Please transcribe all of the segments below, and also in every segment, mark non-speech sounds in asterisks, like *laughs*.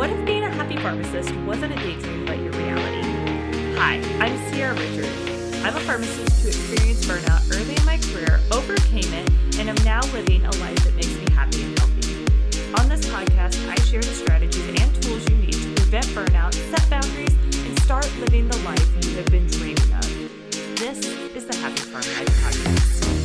What if being a happy pharmacist wasn't a daydream but your reality? Hi, I'm Sierra Richards. I'm a pharmacist who experienced burnout early in my career, overcame it, and am now living a life that makes me happy and healthy. On this podcast, I share the strategies and tools you need to prevent burnout, set boundaries, and start living the life you have been dreaming of. This is the Happy Pharm Life Podcast.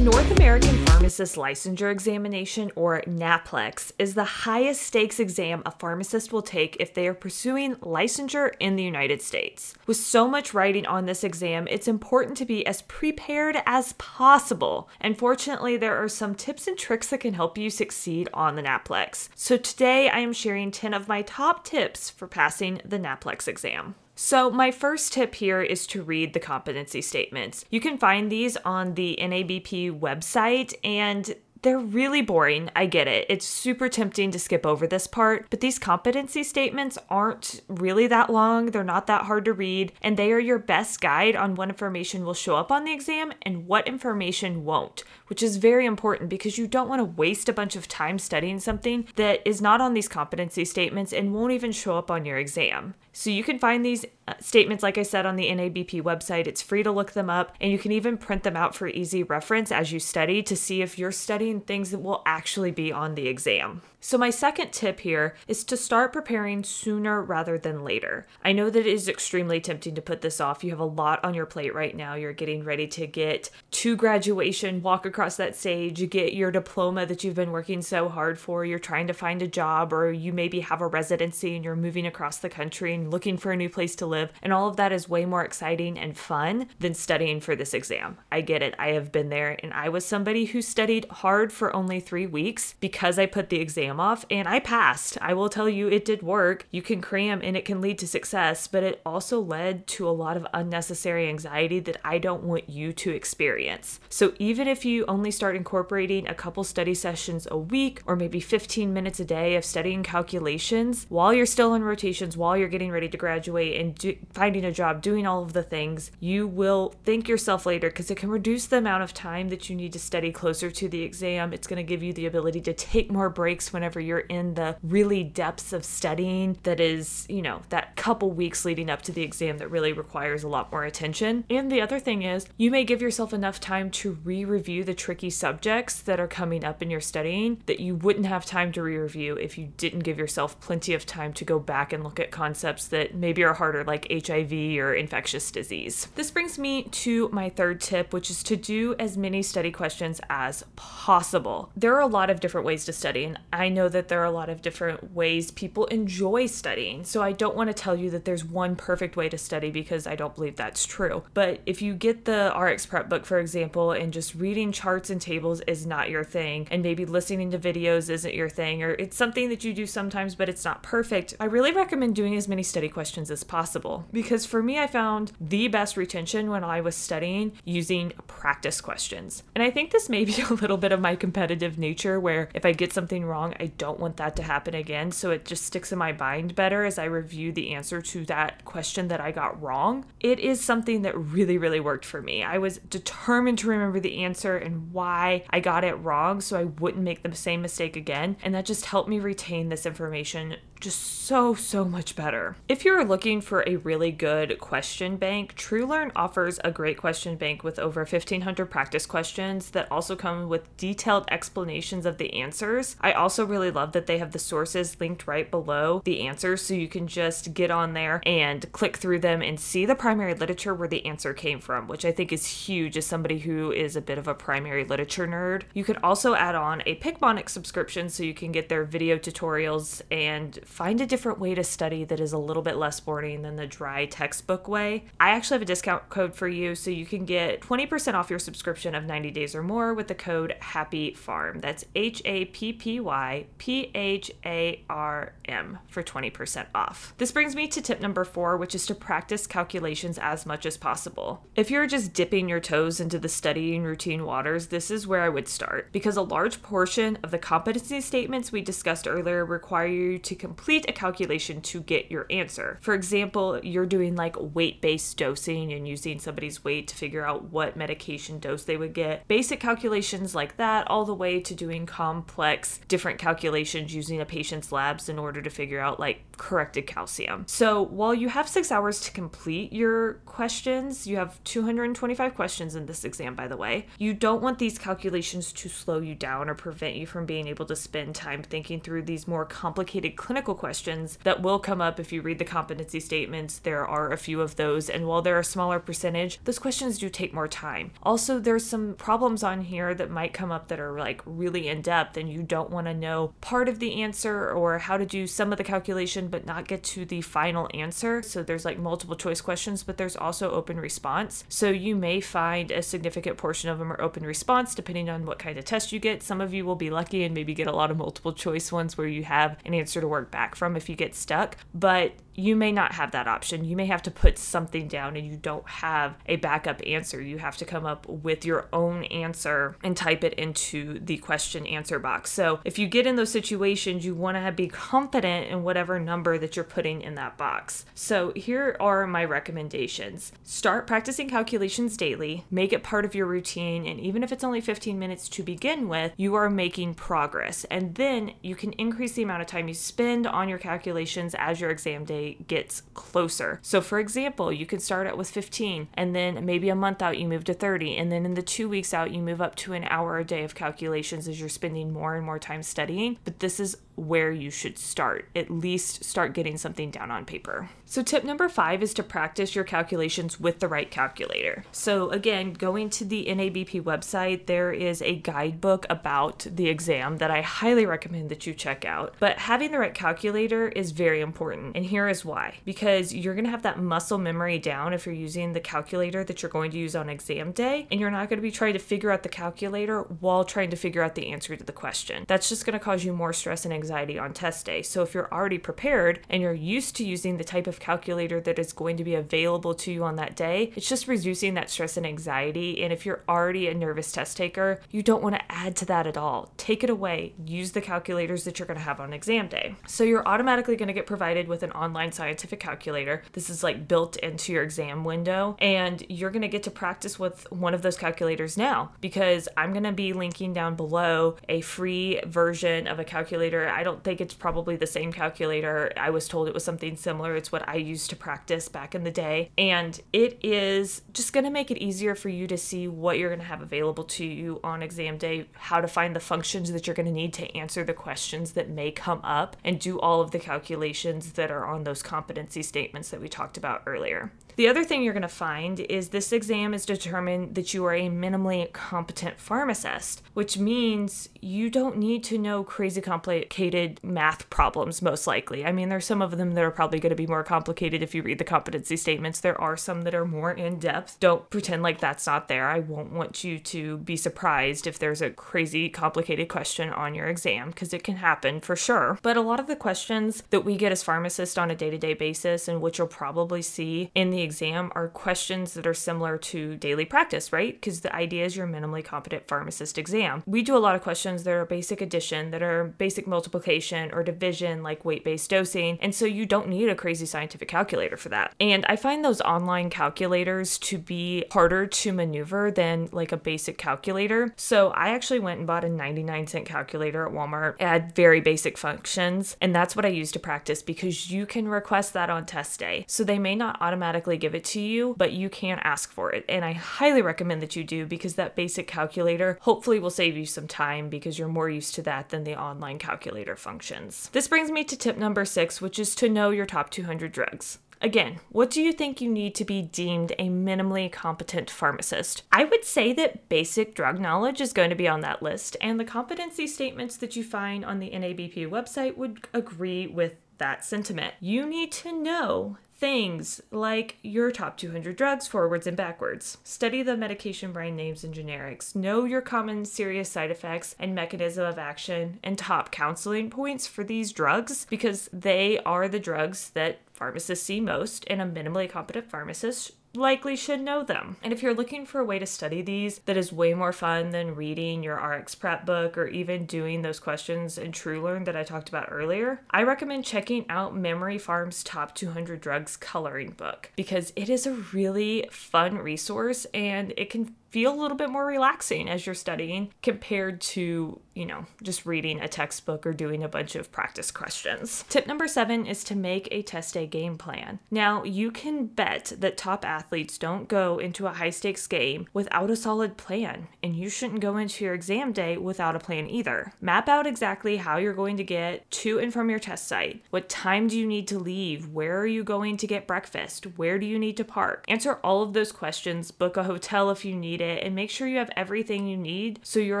North American Pharmacist Licensure Examination, or NAPLEX, is the highest stakes exam a pharmacist will take if they are pursuing licensure in the United States. With so much writing on this exam, it's important to be as prepared as possible. And fortunately, there are some tips and tricks that can help you succeed on the NAPLEX. So today I am sharing 10 of my top tips for passing the NAPLEX exam. So, my first tip here is to read the competency statements. You can find these on the NABP website, and they're really boring. I get it. It's super tempting to skip over this part, but these competency statements aren't really that long. They're not that hard to read, and they are your best guide on what information will show up on the exam and what information won't, which is very important because you don't want to waste a bunch of time studying something that is not on these competency statements and won't even show up on your exam. So you can find these uh, statements, like I said, on the NABP website. It's free to look them up, and you can even print them out for easy reference as you study to see if you're studying things that will actually be on the exam. So, my second tip here is to start preparing sooner rather than later. I know that it is extremely tempting to put this off. You have a lot on your plate right now. You're getting ready to get to graduation, walk across that stage, get your diploma that you've been working so hard for. You're trying to find a job, or you maybe have a residency and you're moving across the country looking for a new place to live. And all of that is way more exciting and fun than studying for this exam. I get it. I have been there, and I was somebody who studied hard for only three weeks because I put the exam off and I passed. I will tell you it did work. You can cram and it can lead to success, but it also led to a lot of unnecessary anxiety that I don't want you to experience. So even if you only start incorporating a couple study sessions a week or maybe 15 minutes a day of studying calculations while you're still in rotations, while you're getting ready to graduate and do, finding a job, doing all of the things, you will thank yourself later because it can reduce the amount of time that you need to study closer to the exam. It's going to give you the ability to take more breaks whenever you're in the really depths of studying that is, you know, that couple weeks leading up to the exam that really requires a lot more attention. And the other thing is, you may give yourself enough time to re review the tricky subjects that are coming up in your studying that you wouldn't have time to re review if you didn't give yourself plenty of time to go back and look at concepts that maybe are harder, like HIV or infectious disease. This brings me to my third tip, which is to do as many study questions as possible. There are a lot of different ways to study, and I know that there are a lot of different ways people enjoy studying. So I don't want to tell you that there's one perfect way to study because I don't believe that's true. But if you get the RX Prep book, for example, and just reading charts and tables is not your thing, and maybe listening to videos isn't your thing, or it's something that you do sometimes, but it's not perfect, I really recommend doing as many study questions as possible. Because for me, I found the best retention when I was studying using practice questions. And I think this may be *laughs* a little bit of my competitive nature where if I get something wrong, I don't want that to happen again. So it just sticks in my mind better as I review the answer to that question that I got wrong. It is something that really, really worked for me. I was determined to remember the answer and why I got it wrong so I wouldn't make the same mistake again. And that just helped me retain this information just so, so much better. If you're looking for a really good question bank, TrueLearn offers a great question bank with over 1,500 practice questions that also come with detailed explanations of the answers. I also really love that they have the sources linked right below the answers so you can just get on there and click through them and see the primary literature where the answer came from, which I think is huge as somebody who is a bit of a primary literature nerd. You could also add on a Picmonic subscription so you can get their video tutorials and find a different way to study that is a little bit less boring than the dry textbook way. I actually have a discount code for you so you can get 20% off your subscription of 90 days or more with the code Happy Pharm. That's H A P P Y P H A R M for 20% off. This brings me to tip number four, which is to practice calculations as much as possible. If you're just dipping your toes into the studying routine waters, this is where I would start because a large portion of the competency statements we discussed earlier require you to complete a calculation to get your answer. For example, you're doing like weight based dosing and using somebody's weight to figure out what medication dose they would get. Basic calculations like that, all the way to doing complex different calculations using a patient's labs in order to figure out like corrected calcium. So while you have six hours to complete your questions, you have 225 questions in this exam, by the way. You don't want these calculations to slow you down or prevent you from being able to spend time thinking through these more complicated clinical questions that will come up if you read the competency statements. There are a few of those, and while they're a smaller percentage, those questions do take more time. Also, there's some problems on here that might come up that are like really in depth, and you don't want to know part of the answer or how to do some of the calculation but not get to the final answer. So there's like multiple choice questions, but there's also open response. So you may find a significant portion of them are open response depending on what kind of test you get. Some of you will be lucky and maybe get a lot of multiple choice ones where you have an answer to work back from if you get stuck. But but you may not have that option. You may have to put something down and you don't have a backup answer. You have to come up with your own answer and type it into the question answer box. So if you get in those situations, you want to be confident in whatever number that you're putting in that box. So here are my recommendations start practicing calculations daily, make it part of your routine, and even if it's only 15 minutes to begin with, you are making progress. And then you can increase the amount of time you spend on your calculations as your exam day gets closer. So, for example, you can start out with 15, and then maybe a month out, you move to 30, and then in the two weeks out, you move up to an hour a day of calculations as you're spending more and more time studying. But this is where you should start. At least start getting something down on paper. So, tip number five is to practice your calculations with the right calculator. So, again, going to the NABP website, there is a guidebook about the exam that I highly recommend that you check out. But having the right calculator is very important. And here is why because you're going to have that muscle memory down if you're using the calculator that you're going to use on exam day, and you're not going to be trying to figure out the calculator while trying to figure out the answer to the question. That's just going to cause you more stress and anxiety on test day. So if you're already prepared and you're used to using the type of calculator that is going to be available to you on that day, it's just reducing that stress and anxiety. And if you're already a nervous test taker, you don't want to add to that at all. Take it away. Use the calculators that you're going to have on exam day. So you're automatically going to get provided with an online scientific calculator. This is like built into your exam window, and you're to get to practice with one of those calculators now because I'm to be linking down below a free version of a calculator. I don't think it's probably the same calculator. I was told it was something similar. It's what I used to practice back in the day, and it is just to make it easier for you to see what you're to have available to you on exam day, how to find the functions that you're to need to answer the questions that may come up, and do all of the calculations that are on those competency statements that we talked about earlier. The other thing you're going to find is this exam is determined that you are a minimally competent pharmacist, which means you don't need to know crazy complicated math problems, most likely. I mean, there's some of them that are probably going to be more complicated if you read the competency statements. There are some that are more in depth. Don't pretend like that's not there. I won't want you to be surprised if there's a crazy complicated question on your exam, because it can happen for sure. But a lot of the questions that we get as pharmacists on a day to day basis, and which you'll probably see in the exam, are questions that are similar to daily practice, right? Because the idea is your minimally competent pharmacist exam. We do a lot of questions that are basic addition, that are basic multiplication or division, like weight based dosing. And so you don't need a crazy scientific calculator for that. And I find those online calculators to be harder to maneuver than like a basic calculator. So I actually went and bought a 99 cent calculator at Walmart. Had very basic functions. And that's what I use to practice because you can request that on test day. So they may not automatically give it to you, but you can ask for it. And I highly recommend that you do because that basic calculator hopefully will save you some time because you're more used to that than the online calculator functions. This brings me to tip number six, which is to know your top 200 drugs. Again, what do you think you need to be deemed a minimally competent pharmacist? I would say that basic drug knowledge is going to be on that list, and the competency statements that you find on the NABP website would agree with that sentiment. You need to know things like your top 200 drugs forwards and backwards. Study the medication brand names and generics. Know your common serious side effects and mechanism of action and top counseling points for these drugs because they are the drugs that pharmacists see most, and a minimally competent pharmacist likely should know them. And if you're looking for a way to study these that is way more fun than reading your RX prep book or even doing those questions in TrueLearn that I talked about earlier, I recommend checking out Memory Pharm's Top 200 Drugs coloring book because it is a really fun resource and it can feel a little bit more relaxing as you're studying compared to, you know, just reading a textbook or doing a bunch of practice questions. Tip number seven is to make a test day game plan. Now, you can bet that top athletes don't go into a high stakes game without a solid plan, and you shouldn't go into your exam day without a plan either. Map out exactly how you're going to get to and from your test site. What time do you need to leave? Where are you going to get breakfast? Where do you need to park? Answer all of those questions, book a hotel if you need it and make sure you have everything you need so you're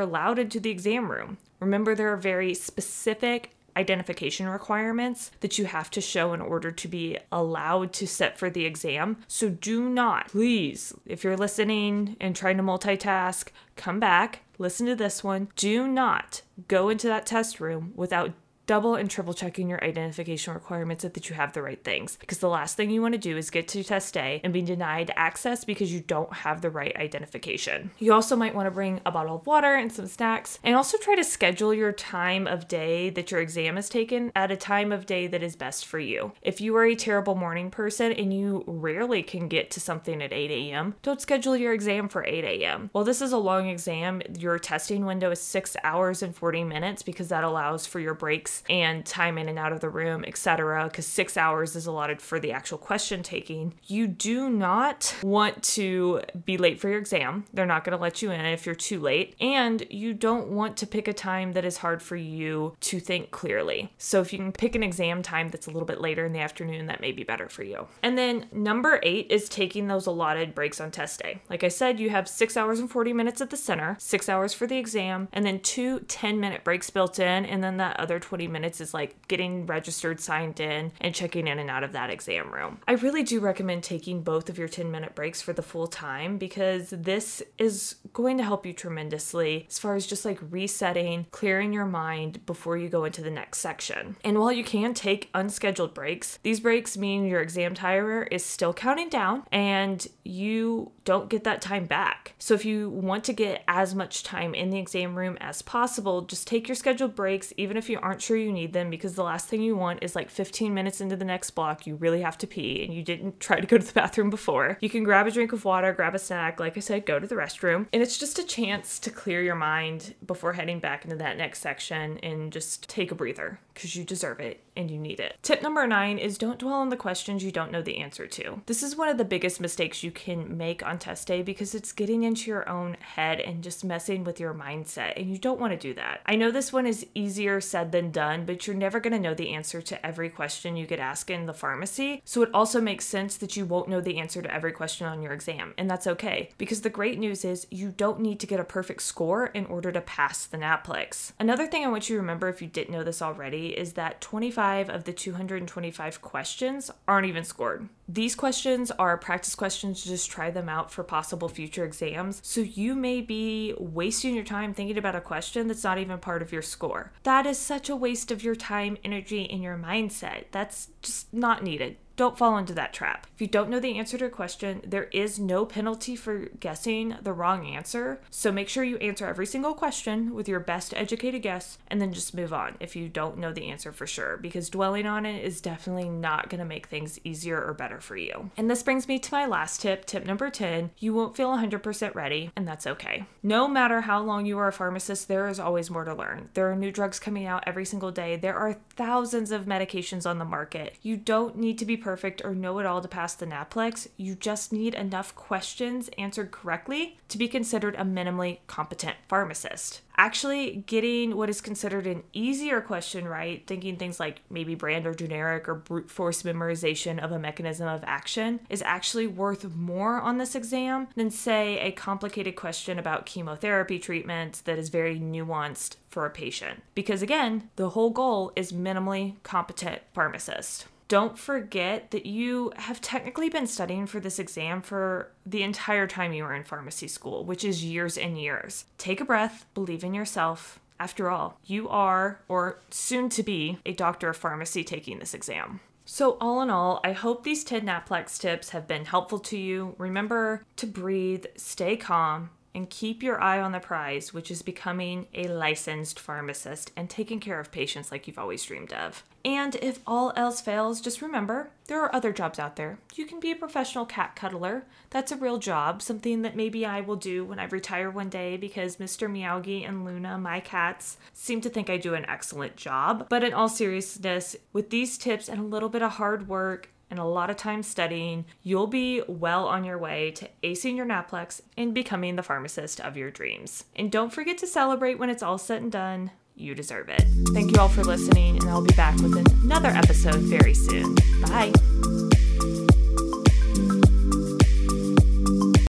allowed into the exam room. Remember, there are very specific identification requirements that you have to show in order to be allowed to sit for the exam. So do not, please, if you're listening and trying to multitask, come back, listen to this one. Do not go into that test room without double and triple checking your identification requirements so that you have the right things. Because the last thing you want to do is get to test day and be denied access because you don't have the right identification. You also might want to bring a bottle of water and some snacks, and also try to schedule your time of day that your exam is taken at a time of day that is best for you. If you are a terrible morning person and you rarely can get to something at 8 a.m., don't schedule your exam for 8 a.m. While this is a long exam, your testing window is 6 hours and 40 minutes because that allows for your breaks and time in and out of the room, etc., because six hours is allotted for the actual question taking, you do not want to be late for your exam. They're not going to let you in if you're too late. And you don't want to pick a time that is hard for you to think clearly. So if you can pick an exam time that's a little bit later in the afternoon, that may be better for you. And then number eight is taking those allotted breaks on test day. Like I said, you have six hours and 40 minutes at the center, six hours for the exam, and then two 10 minute breaks built in, and then that other 20 minutes is like getting registered, signed in, and checking in and out of that exam room. I really do recommend taking both of your 10 minute breaks for the full time because this is going to help you tremendously as far as just like resetting, clearing your mind before you go into the next section. And while you can take unscheduled breaks, these breaks mean your exam timer is still counting down and you don't get that time back. So if you want to get as much time in the exam room as possible, just take your scheduled breaks, even if you aren't sure you need them, because the last thing you want is like 15 minutes into the next block, you really have to pee and you didn't try to go to the bathroom before. You can grab a drink of water, grab a snack, like I said, go to the restroom. And it's just a chance to clear your mind before heading back into that next section and just take a breather because you deserve it and you need it. Tip number nine is don't dwell on the questions you don't know the answer to. This is one of the biggest mistakes you can make on test day because it's getting into your own head and just messing with your mindset, and you don't want to do that. I know this one is easier said than done, but you're never going to know the answer to every question you get asked in the pharmacy. So it also makes sense that you won't know the answer to every question on your exam, and that's okay because the great news is you don't need to get a perfect score in order to pass the NAPLEX. Another thing I want you to remember if you didn't know this already is that 25 of the 225 questions aren't even scored. These questions are practice questions, just try them out for possible future exams. So you may be wasting your time thinking about a question that's not even part of your score. That is such a waste of your time, energy, and your mindset. That's just not needed. Don't fall into that trap. If you don't know the answer to a question, there is no penalty for guessing the wrong answer. So make sure you answer every single question with your best educated guess and then just move on if you don't know the answer for sure, because dwelling on it is definitely not going to make things easier or better for you. And this brings me to my last tip, tip number 10. You won't feel 100% ready, and that's okay. No matter how long you are a pharmacist, there is always more to learn. There are new drugs coming out every single day, there are thousands of medications on the market. You don't need to be perfect perfect or know it all to pass the NAPLEX. You just need enough questions answered correctly to be considered a minimally competent pharmacist. Actually, getting what is considered an easier question right, thinking things like maybe brand or generic or brute force memorization of a mechanism of action, is actually worth more on this exam than, say, a complicated question about chemotherapy treatment that is very nuanced for a patient. Because again, the whole goal is minimally competent pharmacist don't forget that you have technically been studying for this exam for the entire time you were in pharmacy school, which is years and years. Take a breath, believe in yourself. After all, you are, or soon to be, a doctor of pharmacy taking this exam. So, all in all, I hope these 10 Naplex tips have been helpful to you. Remember to breathe, stay calm, and keep your eye on the prize, which is becoming a licensed pharmacist and taking care of patients like you've always dreamed of. And if all else fails, just remember there are other jobs out there. You can be a professional cat cuddler. That's a real job, something that maybe I will do when I retire one day because Mr. Meowgie and Luna, my cats, seem to think I do an excellent job. But in all seriousness, with these tips and a little bit of hard work, and a lot of time studying, you'll be well on your way to acing your NAPLEX and becoming the pharmacist of your dreams. And don't forget to celebrate when it's all said and done. You deserve it. Thank you all for listening, and I'll be back with another episode very soon. Bye.